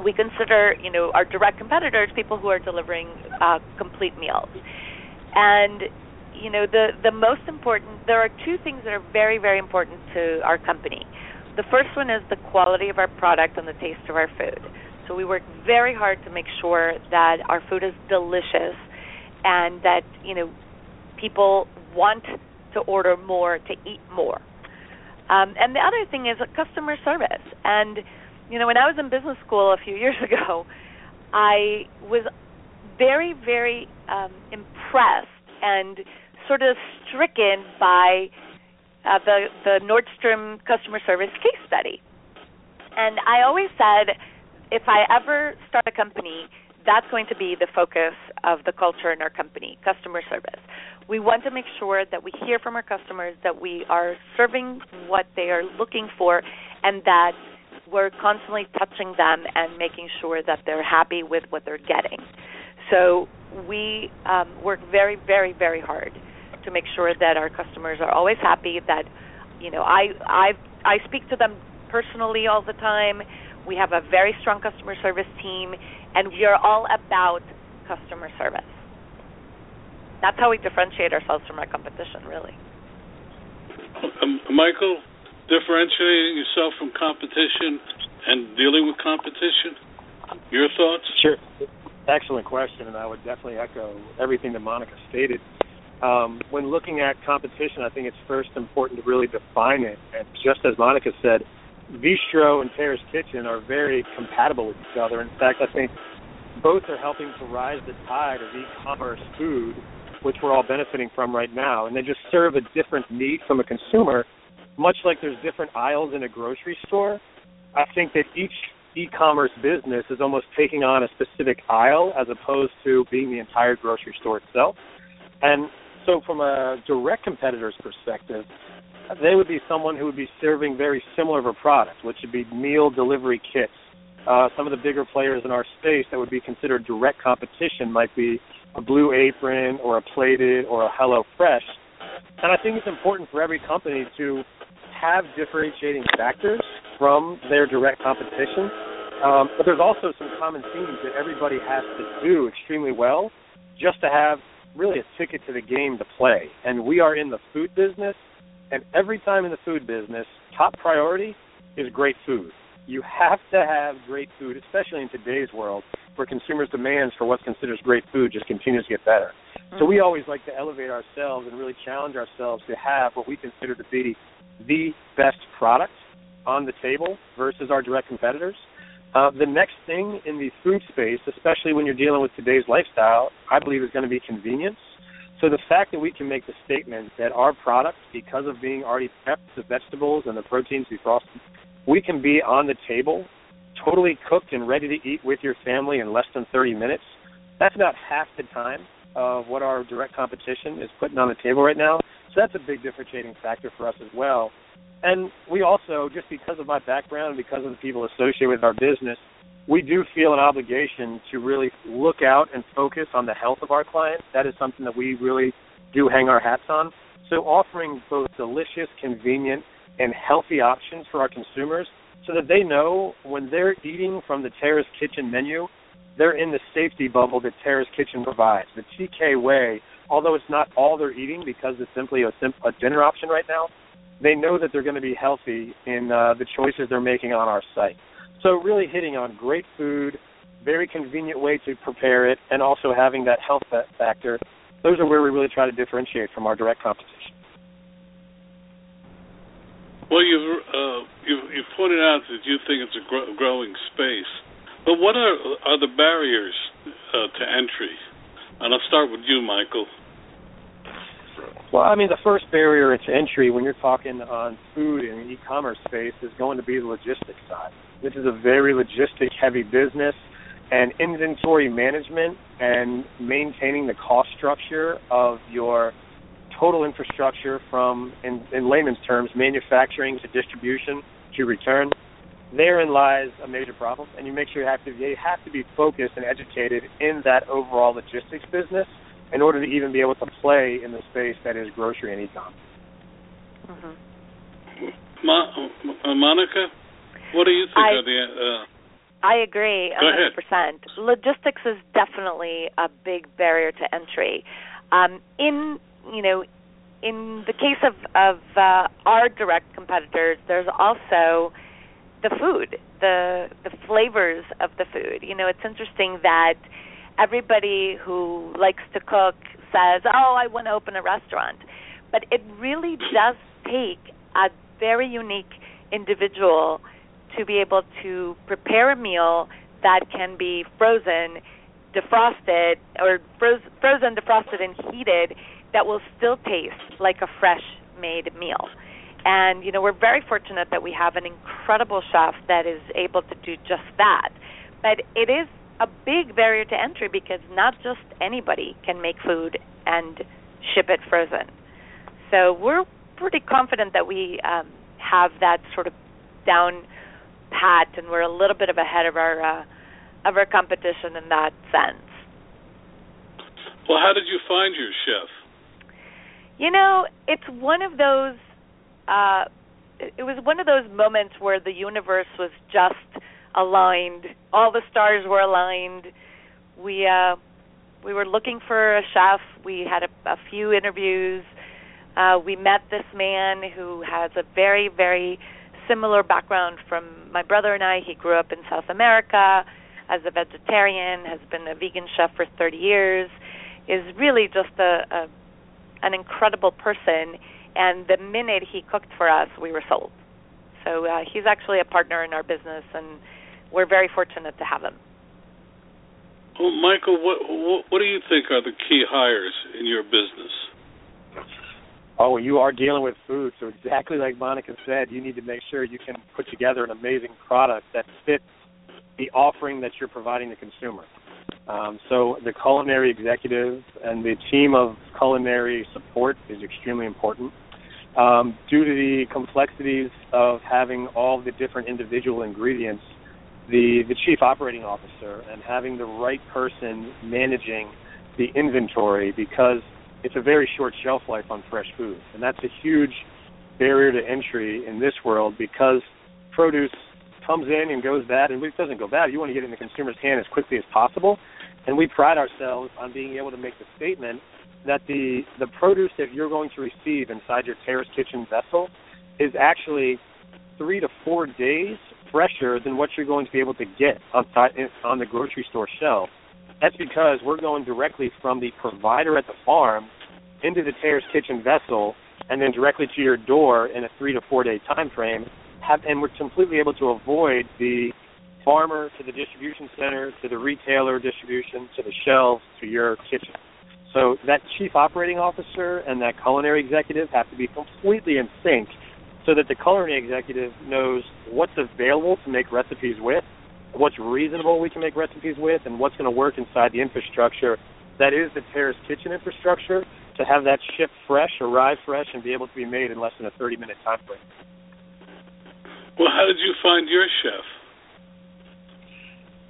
We consider, you know, our direct competitors people who are delivering uh, complete meals. And you know, the the most important there are two things that are very very important to our company. The first one is the quality of our product and the taste of our food. So we work very hard to make sure that our food is delicious and that, you know, people want to order more, to eat more. Um, and the other thing is customer service. And, you know, when I was in business school a few years ago, I was very, very um, impressed and sort of stricken by uh, the the Nordstrom customer service case study. And I always said, if I ever start a company, that's going to be the focus of the culture in our company, customer service. We want to make sure that we hear from our customers that we are serving what they are looking for and that we're constantly touching them and making sure that they're happy with what they're getting. So we um, work very, very, very hard to make sure that our customers are always happy. That you know, I I I speak to them personally all the time. We have a very strong customer service team, and we are all about customer service. That's how we differentiate ourselves from our competition, really. Um, Michael, differentiating yourself from competition and dealing with competition. Your thoughts? Sure. Excellent question, and I would definitely echo everything that Monica stated. Um, when looking at competition, I think it's first important to really define it. And just as Monica said, Veestro and Terra's Kitchen are very compatible with each other. In fact, I think both are helping to rise the tide of e-commerce food, which we're all benefiting from right now. And they just serve a different need from a consumer, much like there's different aisles in a grocery store. I think that each e-commerce business is almost taking on a specific aisle as opposed to being the entire grocery store itself. And so from a direct competitor's perspective, they would be someone who would be serving very similar of a product, which would be meal delivery kits. Uh, some of the bigger players in our space that would be considered direct competition might be a Blue Apron or a Plated or a Hello Fresh. And I think it's important for every company to have differentiating factors from their direct competition. Um, but there's also some common themes that everybody has to do extremely well just to have really a ticket to the game to play. And we are in the food business, and every time in the food business, top priority is great food. You have to have great food, especially in today's world where consumers' demands for what's considered great food just continues to get better. Mm-hmm. So we always like to elevate ourselves and really challenge ourselves to have what we consider to be the best product on the table versus our direct competitors. Uh, the next thing in the food space, especially when you're dealing with today's lifestyle, I believe is going to be convenience. So the fact that we can make the statement that our product, because of being already prepped, the vegetables and the proteins we frosted, we can be on the table, totally cooked and ready to eat with your family in less than 30 minutes. That's about half the time of what our direct competition is putting on the table right now. So that's a big differentiating factor for us as well. And we also, just because of my background and because of the people associated with our business, we do feel an obligation to really look out and focus on the health of our clients. That is something that we really do hang our hats on. So offering both delicious, convenient, and healthy options for our consumers so that they know when they're eating from the Terra's Kitchen menu, they're in the safety bubble that Terra's Kitchen provides. The TK way, although it's not all they're eating because it's simply a, sim- a dinner option right now, they know that they're going to be healthy in uh, the choices they're making on our site. So really hitting on great food, very convenient way to prepare it, and also having that health factor. Those are where we really try to differentiate from our direct competition. Well, you've uh, you've, you've pointed out that you think it's a gro- growing space, but what are are the barriers uh, to entry? And I'll start with you, Michael. Well, I mean, the first barrier to entry when you're talking on food in the e-commerce space is going to be the logistics side. This is a very logistic-heavy business, and inventory management and maintaining the cost structure of your total infrastructure from, in, in layman's terms, manufacturing to distribution to return. Therein lies a major problem, and you make sure you have to you have to be focused and educated in that overall logistics business in order to even be able to play in the space that is grocery and e-com. Mm-hmm. Mo- uh, Monica, what do you think I, of the? Uh, I agree, Go 100%. Logistics is definitely a big barrier to entry. Um, in you know, in the case of of uh, our direct competitors, there's also the food, the the flavors of the food. You know, it's interesting that everybody who likes to cook says, "Oh, I want to open a restaurant," but it really does take a very unique individual to be able to prepare a meal that can be frozen, defrosted, or froze, frozen, defrosted, and heated that will still taste like a fresh made meal. And you know, we're very fortunate that we have an incredible chef that is able to do just that. But it is a big barrier to entry because not just anybody can make food and ship it frozen. So we're pretty confident that we um, have that sort of down pat, and we're a little bit of ahead of our uh, of our competition in that sense. well, how did you find your chef? You know, it's one of those. Uh, it was one of those moments where the universe was just aligned. All the stars were aligned. We uh, we were looking for a chef. We had a, a few interviews. Uh, we met this man who has a very very similar background from my brother and I. He grew up in South America as a vegetarian, has been a vegan chef for 30 years, is really just a, a an incredible person. And the minute he cooked for us, we were sold. So uh, he's actually a partner in our business, and we're very fortunate to have him. Well, Michael, what, what what do you think are the key hires in your business? Oh, you are dealing with food, so exactly like Monica said, you need to make sure you can put together an amazing product that fits the offering that you're providing the consumer. Um, so the culinary executive and the team of culinary support is extremely important. Um, due to the complexities of having all the different individual ingredients, the, the chief operating officer and having the right person managing the inventory because it's a very short shelf life on fresh food. And that's a huge barrier to entry in this world because produce comes in and goes bad, and it doesn't go bad. You want to get it in the consumer's hand as quickly as possible. And we pride ourselves on being able to make the statement that the the produce that you're going to receive inside your Terra's Kitchen vessel is actually three to four days fresher than what you're going to be able to get on the grocery store shelf. That's because we're going directly from the provider at the farm into the Terra's Kitchen vessel and then directly to your door in a three to four day time frame. Have, and we're completely able to avoid the farmer to the distribution center to the retailer distribution to the shelves to your kitchen. So that chief operating officer and that culinary executive have to be completely in sync so that the culinary executive knows what's available to make recipes with, what's reasonable we can make recipes with, and what's going to work inside the infrastructure that is the Terra's Kitchen infrastructure to have that ship fresh, arrive fresh, and be able to be made in less than a 30 minute time frame. Well, how did you find your chef?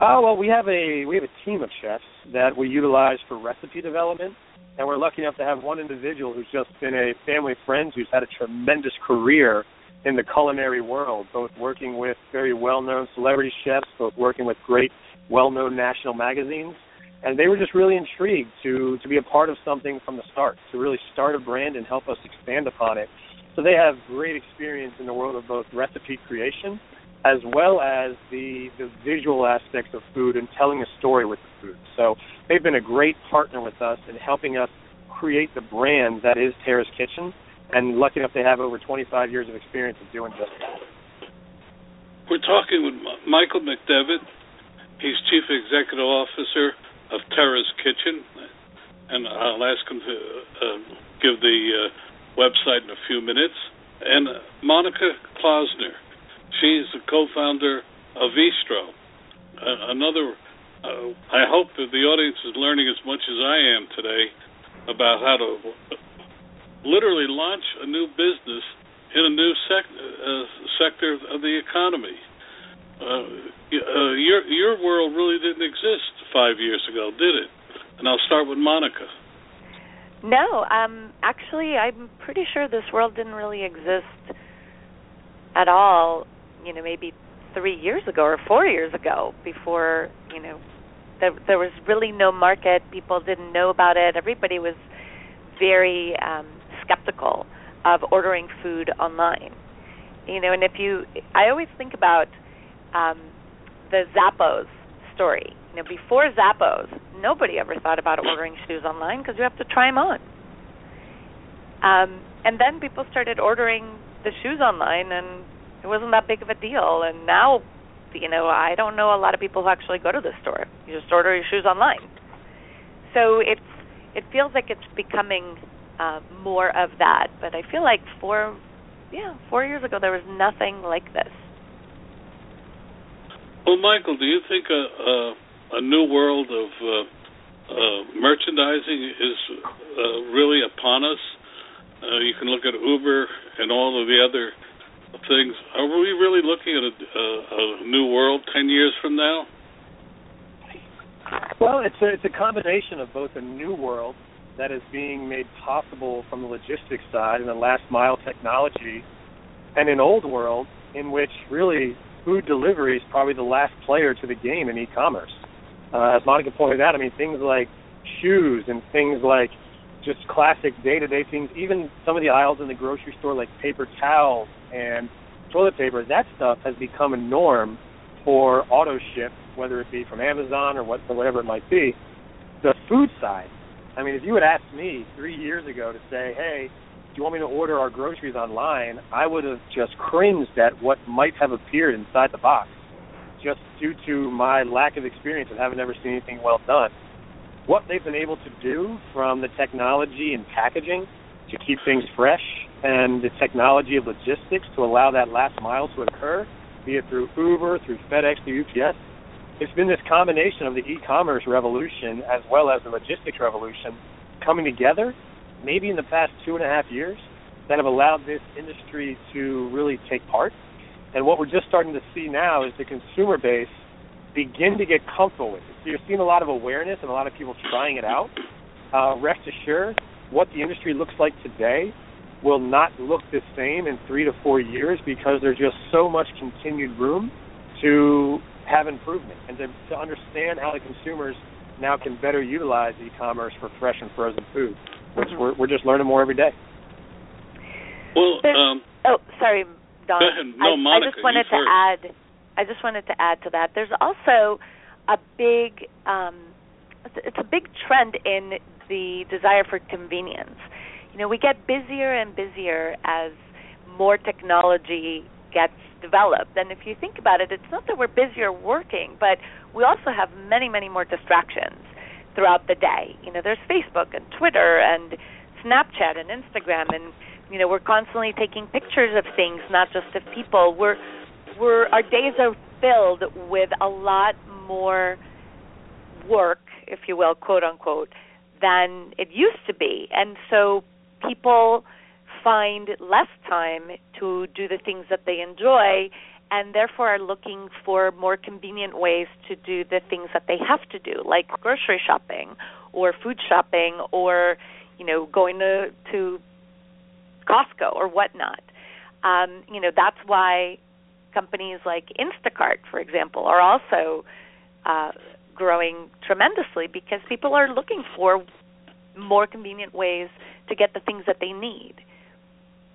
Oh well, we have a we have a team of chefs that we utilize for recipe development, and we're lucky enough to have one individual who's just been a family friend who's had a tremendous career in the culinary world, both working with very well-known celebrity chefs, both working with great well-known national magazines, and they were just really intrigued to to be a part of something from the start, to really start a brand and help us expand upon it. So they have great experience in the world of both recipe creation as well as the the visual aspects of food and telling a story with the food. So they've been a great partner with us in helping us create the brand that is Terra's Kitchen, and lucky enough to have over 25 years of experience of doing just that. We're talking with Michael McDevitt. He's Chief Executive Officer of Terra's Kitchen, and I'll ask him to uh, give the uh, website in a few minutes. And Monica Klausner, she's the co-founder of Veestro. Uh, another, uh, I hope that the audience is learning as much as I am today about how to literally launch a new business in a new sec- uh, sector of the economy. Uh, uh, your your world really didn't exist five years ago, did it? And I'll start with Monica. No, um, actually, I'm pretty sure this world didn't really exist at all. You know, maybe three years ago or four years ago, before you know, there there was really no market. People didn't know about it. Everybody was very um, skeptical of ordering food online. You know, and if you, I always think about um, the Zappos story. You know, before Zappos, nobody ever thought about ordering shoes online because you have to try them on. Um, and then people started ordering the shoes online, and it wasn't that big of a deal. And now, you know, I don't know a lot of people who actually go to the store. You just order your shoes online. So it's it feels like it's becoming uh, more of that. But I feel like four, yeah, four years ago there was nothing like this. Well, Michael, do you think a a, a new world of uh, uh, merchandising is uh, really upon us? Uh, you can look at Uber and all of the other things. Are we really looking at a, a, a new world ten years from now? Well, it's a, it's a combination of both a new world that is being made possible from the logistics side and the last mile technology, and an old world in which really food delivery is probably the last player to the game in e-commerce. Uh, as Monica pointed out, I mean things like shoes and things like just classic day-to-day things, even some of the aisles in the grocery store like paper towels and toilet paper, that stuff has become a norm for auto ship, whether it be from Amazon or what, or whatever it might be. The food side, I mean, if you had asked me three years ago to say, hey, do you want me to order our groceries online, I would have just cringed at what might have appeared inside the box, just due to my lack of experience and having never seen anything well done. What they've been able to do from the technology and packaging to keep things fresh and the technology of logistics to allow that last mile to occur, be it through Uber, through FedEx, through UPS, it's been this combination of the e-commerce revolution as well as the logistics revolution coming together, maybe in the past two and a half years, that have allowed this industry to really take part. And what we're just starting to see now is the consumer base begin to get comfortable with it. So you're seeing a lot of awareness and a lot of people trying it out. Uh, rest assured, what the industry looks like today will not look the same in three to four years because there's just so much continued room to have improvement and to, to understand how the consumers now can better utilize e-commerce for fresh and frozen food, which mm-hmm. we're, we're just learning more every day. Well, um, oh, sorry, Don. No, I, Monica, I just wanted to first. add. I just wanted to add to that. There's also a big. Um, it's a big trend in the desire for convenience. You know, we get busier and busier as more technology gets developed. And if you think about it, it's not that we're busier working, but we also have many, many more distractions throughout the day. You know, there's Facebook and Twitter and Snapchat and Instagram and you know, we're constantly taking pictures of things, not just of people. We're we're our days are filled with a lot more work, if you will, quote unquote, than it used to be. And so people find less time to do the things that they enjoy and therefore are looking for more convenient ways to do the things that they have to do like grocery shopping or food shopping or you know going to to Costco or whatnot. Um, you know that's why companies like Instacart for example are also uh, growing tremendously because people are looking for more convenient ways to get the things that they need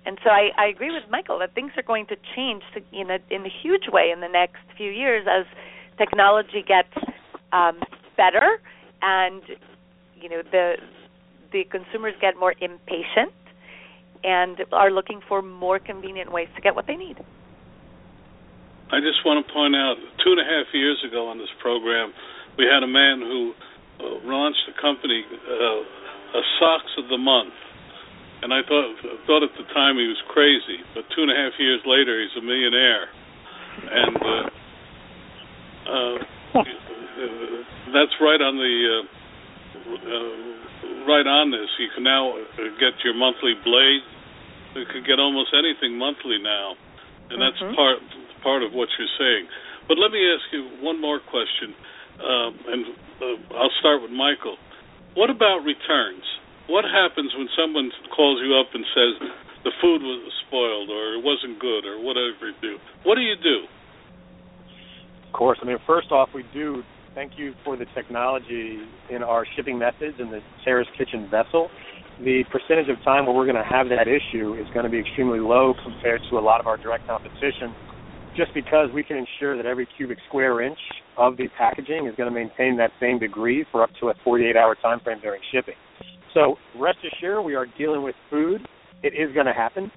and so I, I agree with Michael that things are going to change in a in a huge way in the next few years as technology gets um, better and you know the the consumers get more impatient and are looking for more convenient ways to get what they need. I just want to point out two and a half years ago on this program, we had a man who uh, launched a company, uh, a Socks of the Month and I thought thought at the time he was crazy. But two and a half years later, he's a millionaire, and uh, uh, that's right on the uh, uh, right on this. You can now get your monthly blade. You can get almost anything monthly now, and that's Mhm. part part of what you're saying. But let me ask you one more question, um, and uh, I'll start with Michael. What about returns? What happens when someone calls you up and says the food was spoiled or it wasn't good or whatever you do? What do you do? Of course. I mean, first off, we do thank you for the technology in our shipping methods and the Terra's Kitchen vessel. The percentage of time where we're going to have that issue is going to be extremely low compared to a lot of our direct competition, just because we can ensure that every cubic square inch of the packaging is going to maintain that same degree for up to a 48-hour time frame during shipping. So rest assured, we are dealing with food. It is going to happen,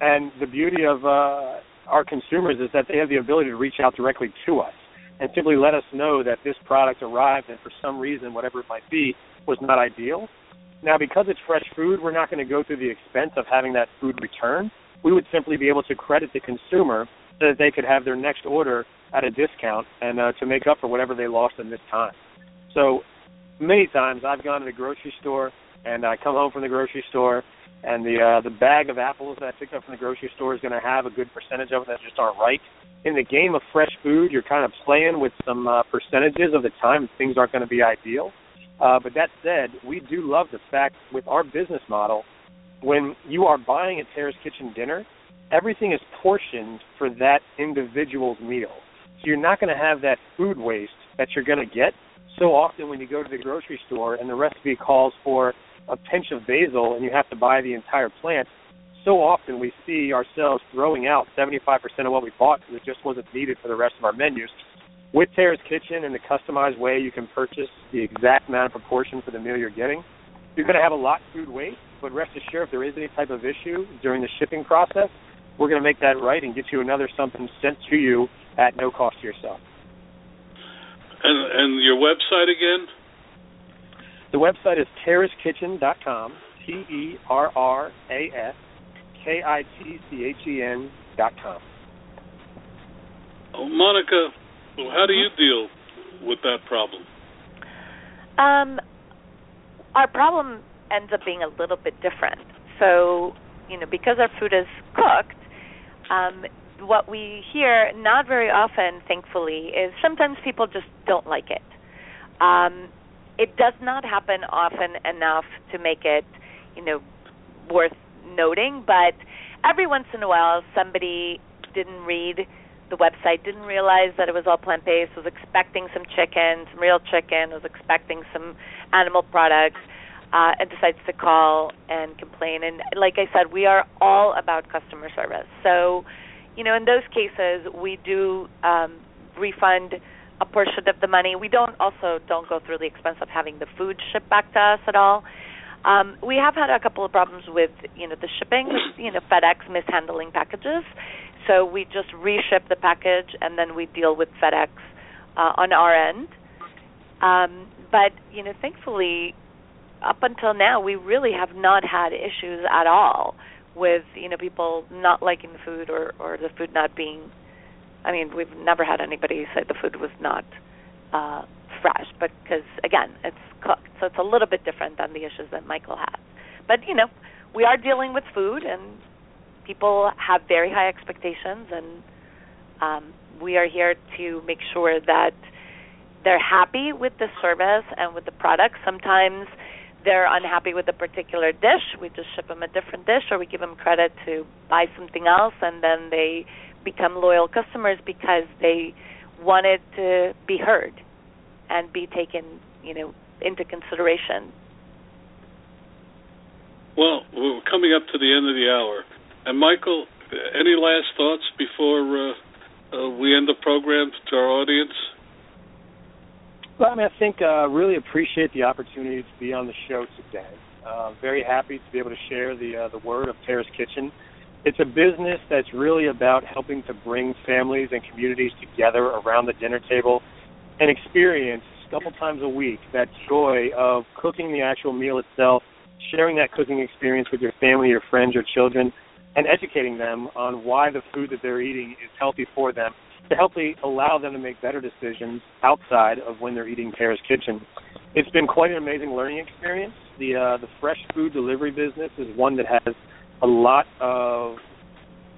and the beauty of uh, our consumers is that they have the ability to reach out directly to us and simply let us know that this product arrived and for some reason, whatever it might be, was not ideal. Now, because it's fresh food, we're not going to go through the expense of having that food returned. We would simply be able to credit the consumer so that they could have their next order at a discount and uh, to make up for whatever they lost in this time. So many times I've gone to the grocery store and I come home from the grocery store and the uh, the bag of apples that I picked up from the grocery store is going to have a good percentage of them that just aren't right. In the game of fresh food, you're kind of playing with some uh, percentages of the time things aren't going to be ideal. Uh, but that said, we do love the fact with our business model, when you are buying a Terra's Kitchen dinner, everything is portioned for that individual's meal. So you're not going to have that food waste that you're going to get so often when you go to the grocery store and the recipe calls for a pinch of basil and you have to buy the entire plant. So often we see ourselves throwing out 75% of what we bought because it just wasn't needed for the rest of our menus. With Terra's Kitchen and the customized way you can purchase the exact amount of proportion for the meal you're getting, you're going to have a lot of food waste, but rest assured if there is any type of issue during the shipping process, we're going to make that right and get you another something sent to you at no cost to yourself. And and your website again? The website is terraskitchen.com, T E R R A S K I T C H E N dot com. Oh, Monica, how do you deal with that problem? Um, our problem ends up being a little bit different. So, you know, because our food is cooked, um, what we hear not very often, thankfully, is sometimes people just don't like it. Um, it does not happen often enough to make it, you know, worth noting. But every once in a while, somebody didn't read the website, didn't realize that it was all plant based, was expecting some chicken, some real chicken, was expecting some animal products, uh, and decides to call and complain. And like I said, we are all about customer service. So, you know, in those cases, we do um, refund a portion of the money. We don't also don't go through the expense of having the food shipped back to us at all. Um, we have had a couple of problems with you know the shipping, you know FedEx mishandling packages. So we just reship the package and then we deal with FedEx uh, on our end. Um, but you know, thankfully, up until now, we really have not had issues at all with you know people not liking the food or or the food not being. I mean, we've never had anybody say the food was not uh, fresh, because again, it's cooked, so it's a little bit different than the issues that Michael has. But you know, we are dealing with food, and people have very high expectations, and um, we are here to make sure that they're happy with the service and with the product. Sometimes they're unhappy with a particular dish. We just ship them a different dish, or we give them credit to buy something else, and then they become loyal customers because they wanted to be heard and be taken, you know, into consideration. Well, we're coming up to the end of the hour. And Michael, any last thoughts before uh, uh, we end the program to our audience? Well, I mean, I think uh, really appreciate the opportunity to be on the show today. Uh, very happy to be able to share the uh, the word of Terra's Kitchen. It's a business that's really about helping to bring families and communities together around the dinner table and experience a couple times a week that joy of cooking the actual meal itself, sharing that cooking experience with your family, your friends, your children, and educating them on why the food that they're eating is healthy for them to help allow them to make better decisions outside of when they're eating Terra's Kitchen. It's been quite an amazing learning experience. The uh, the fresh food delivery business is one that has a lot of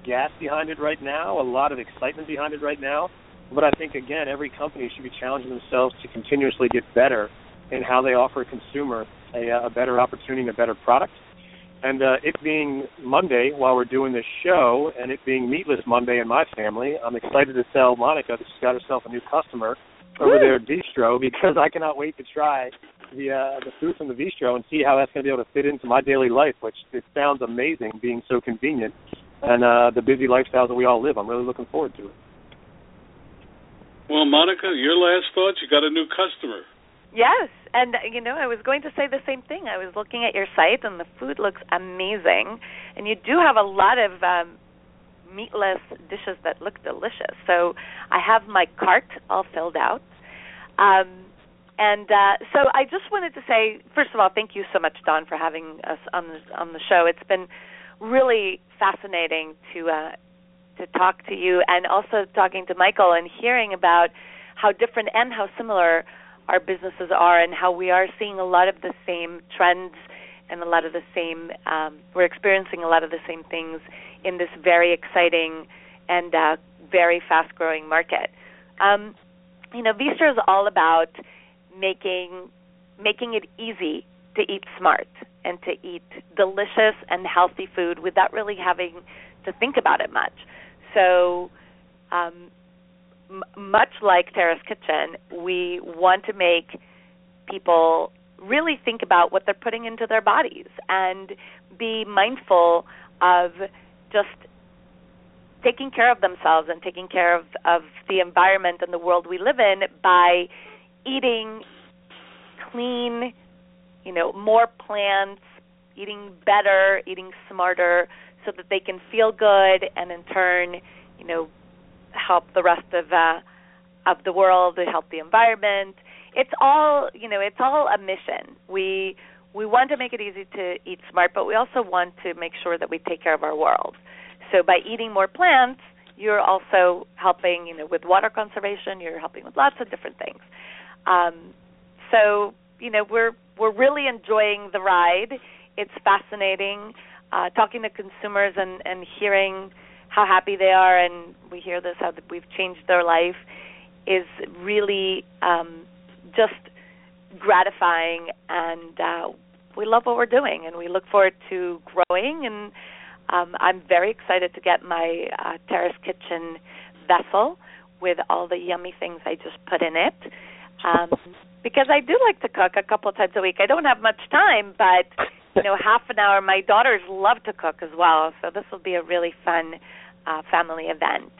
gas behind it right now, a lot of excitement behind it right now. But I think again, every company should be challenging themselves to continuously get better in how they offer a consumer a, a better opportunity and a better product. And uh, it being Monday while we're doing this show, and it being Meatless Monday in my family, I'm excited to tell Monica that she's got herself a new customer over there at Veestro because I cannot wait to try the uh, the food from the Veestro and see how that's going to be able to fit into my daily life, which it sounds amazing, being so convenient, and uh, the busy lifestyles that we all live. I'm really looking forward to it. Well, Monica, your last thoughts? You got a new customer. Yes, and you know, I was going to say the same thing. I was looking at your site, and the food looks amazing, and you do have a lot of um, meatless dishes that look delicious. So I have my cart all filled out. Um, and uh, so I just wanted to say, first of all, thank you so much, Don, for having us on the on the show. It's been really fascinating to uh, to talk to you, and also talking to Michael and hearing about how different and how similar our businesses are, and how we are seeing a lot of the same trends and a lot of the same. Um, we're experiencing a lot of the same things in this very exciting and uh, very fast-growing market. Um, you know, Veestro is all about making making it easy to eat smart and to eat delicious and healthy food without really having to think about it much. So, um, m- much like Terra's Kitchen, we want to make people really think about what they're putting into their bodies and be mindful of just taking care of themselves and taking care of, of the environment and the world we live in by eating clean, you know, more plants, eating better, eating smarter, so that they can feel good and in turn, you know, help the rest of uh, of the world, help the environment. It's all, you know, it's all a mission. We we want to make it easy to eat smart, but we also want to make sure that we take care of our world. So by eating more plants, you're also helping, you know, with water conservation. You're helping with lots of different things. Um, so you know we're we're really enjoying the ride. It's fascinating uh, talking to consumers and and hearing how happy they are, and we hear this how we've changed their life is really um, just gratifying, and uh, we love what we're doing, and we look forward to growing. And um, I'm very excited to get my uh, Terra's Kitchen vessel with all the yummy things I just put in it. Um, because I do like to cook a couple of times a week. I don't have much time, but you know, half an hour. My daughters love to cook as well, so this will be a really fun uh, family event.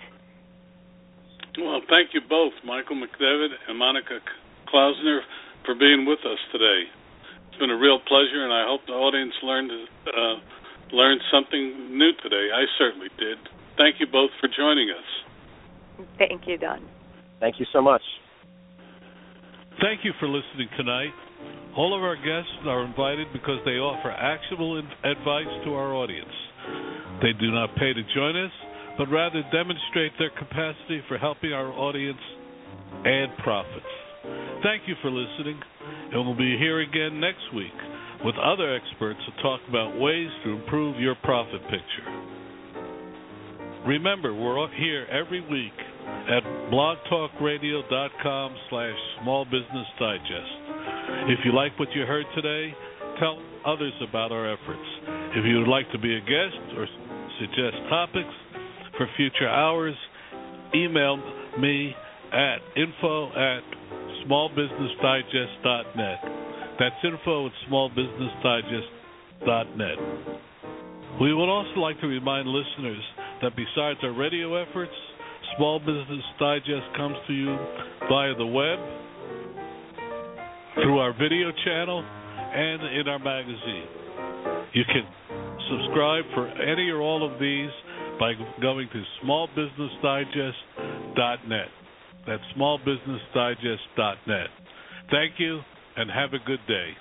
Well, thank you both, Michael McDevitt and Monica Klausner, for being with us today. It's been a real pleasure, and I hope the audience learned uh, learned something new today. I certainly did. Thank you both for joining us. Thank you, Don. Thank you so much. Thank you for listening tonight. All of our guests are invited because they offer actionable advice to our audience. They do not pay to join us, but rather demonstrate their capacity for helping our audience and profits. Thank you for listening, and we'll be here again next week with other experts to talk about ways to improve your profit picture. Remember, we're here every week at blogtalkradio.com slash small business digest. If you like what you heard today, tell others about our efforts. If you would like to be a guest or suggest topics for future hours, email me at info at smallbusinessdigest.net. That's info at smallbusinessdigest.net. We would also like to remind listeners that besides our radio efforts, Small Business Digest comes to you via the web, through our video channel, and in our magazine. You can subscribe for any or all of these by going to smallbusinessdigest.net. That's smallbusinessdigest.net. Thank you and have a good day.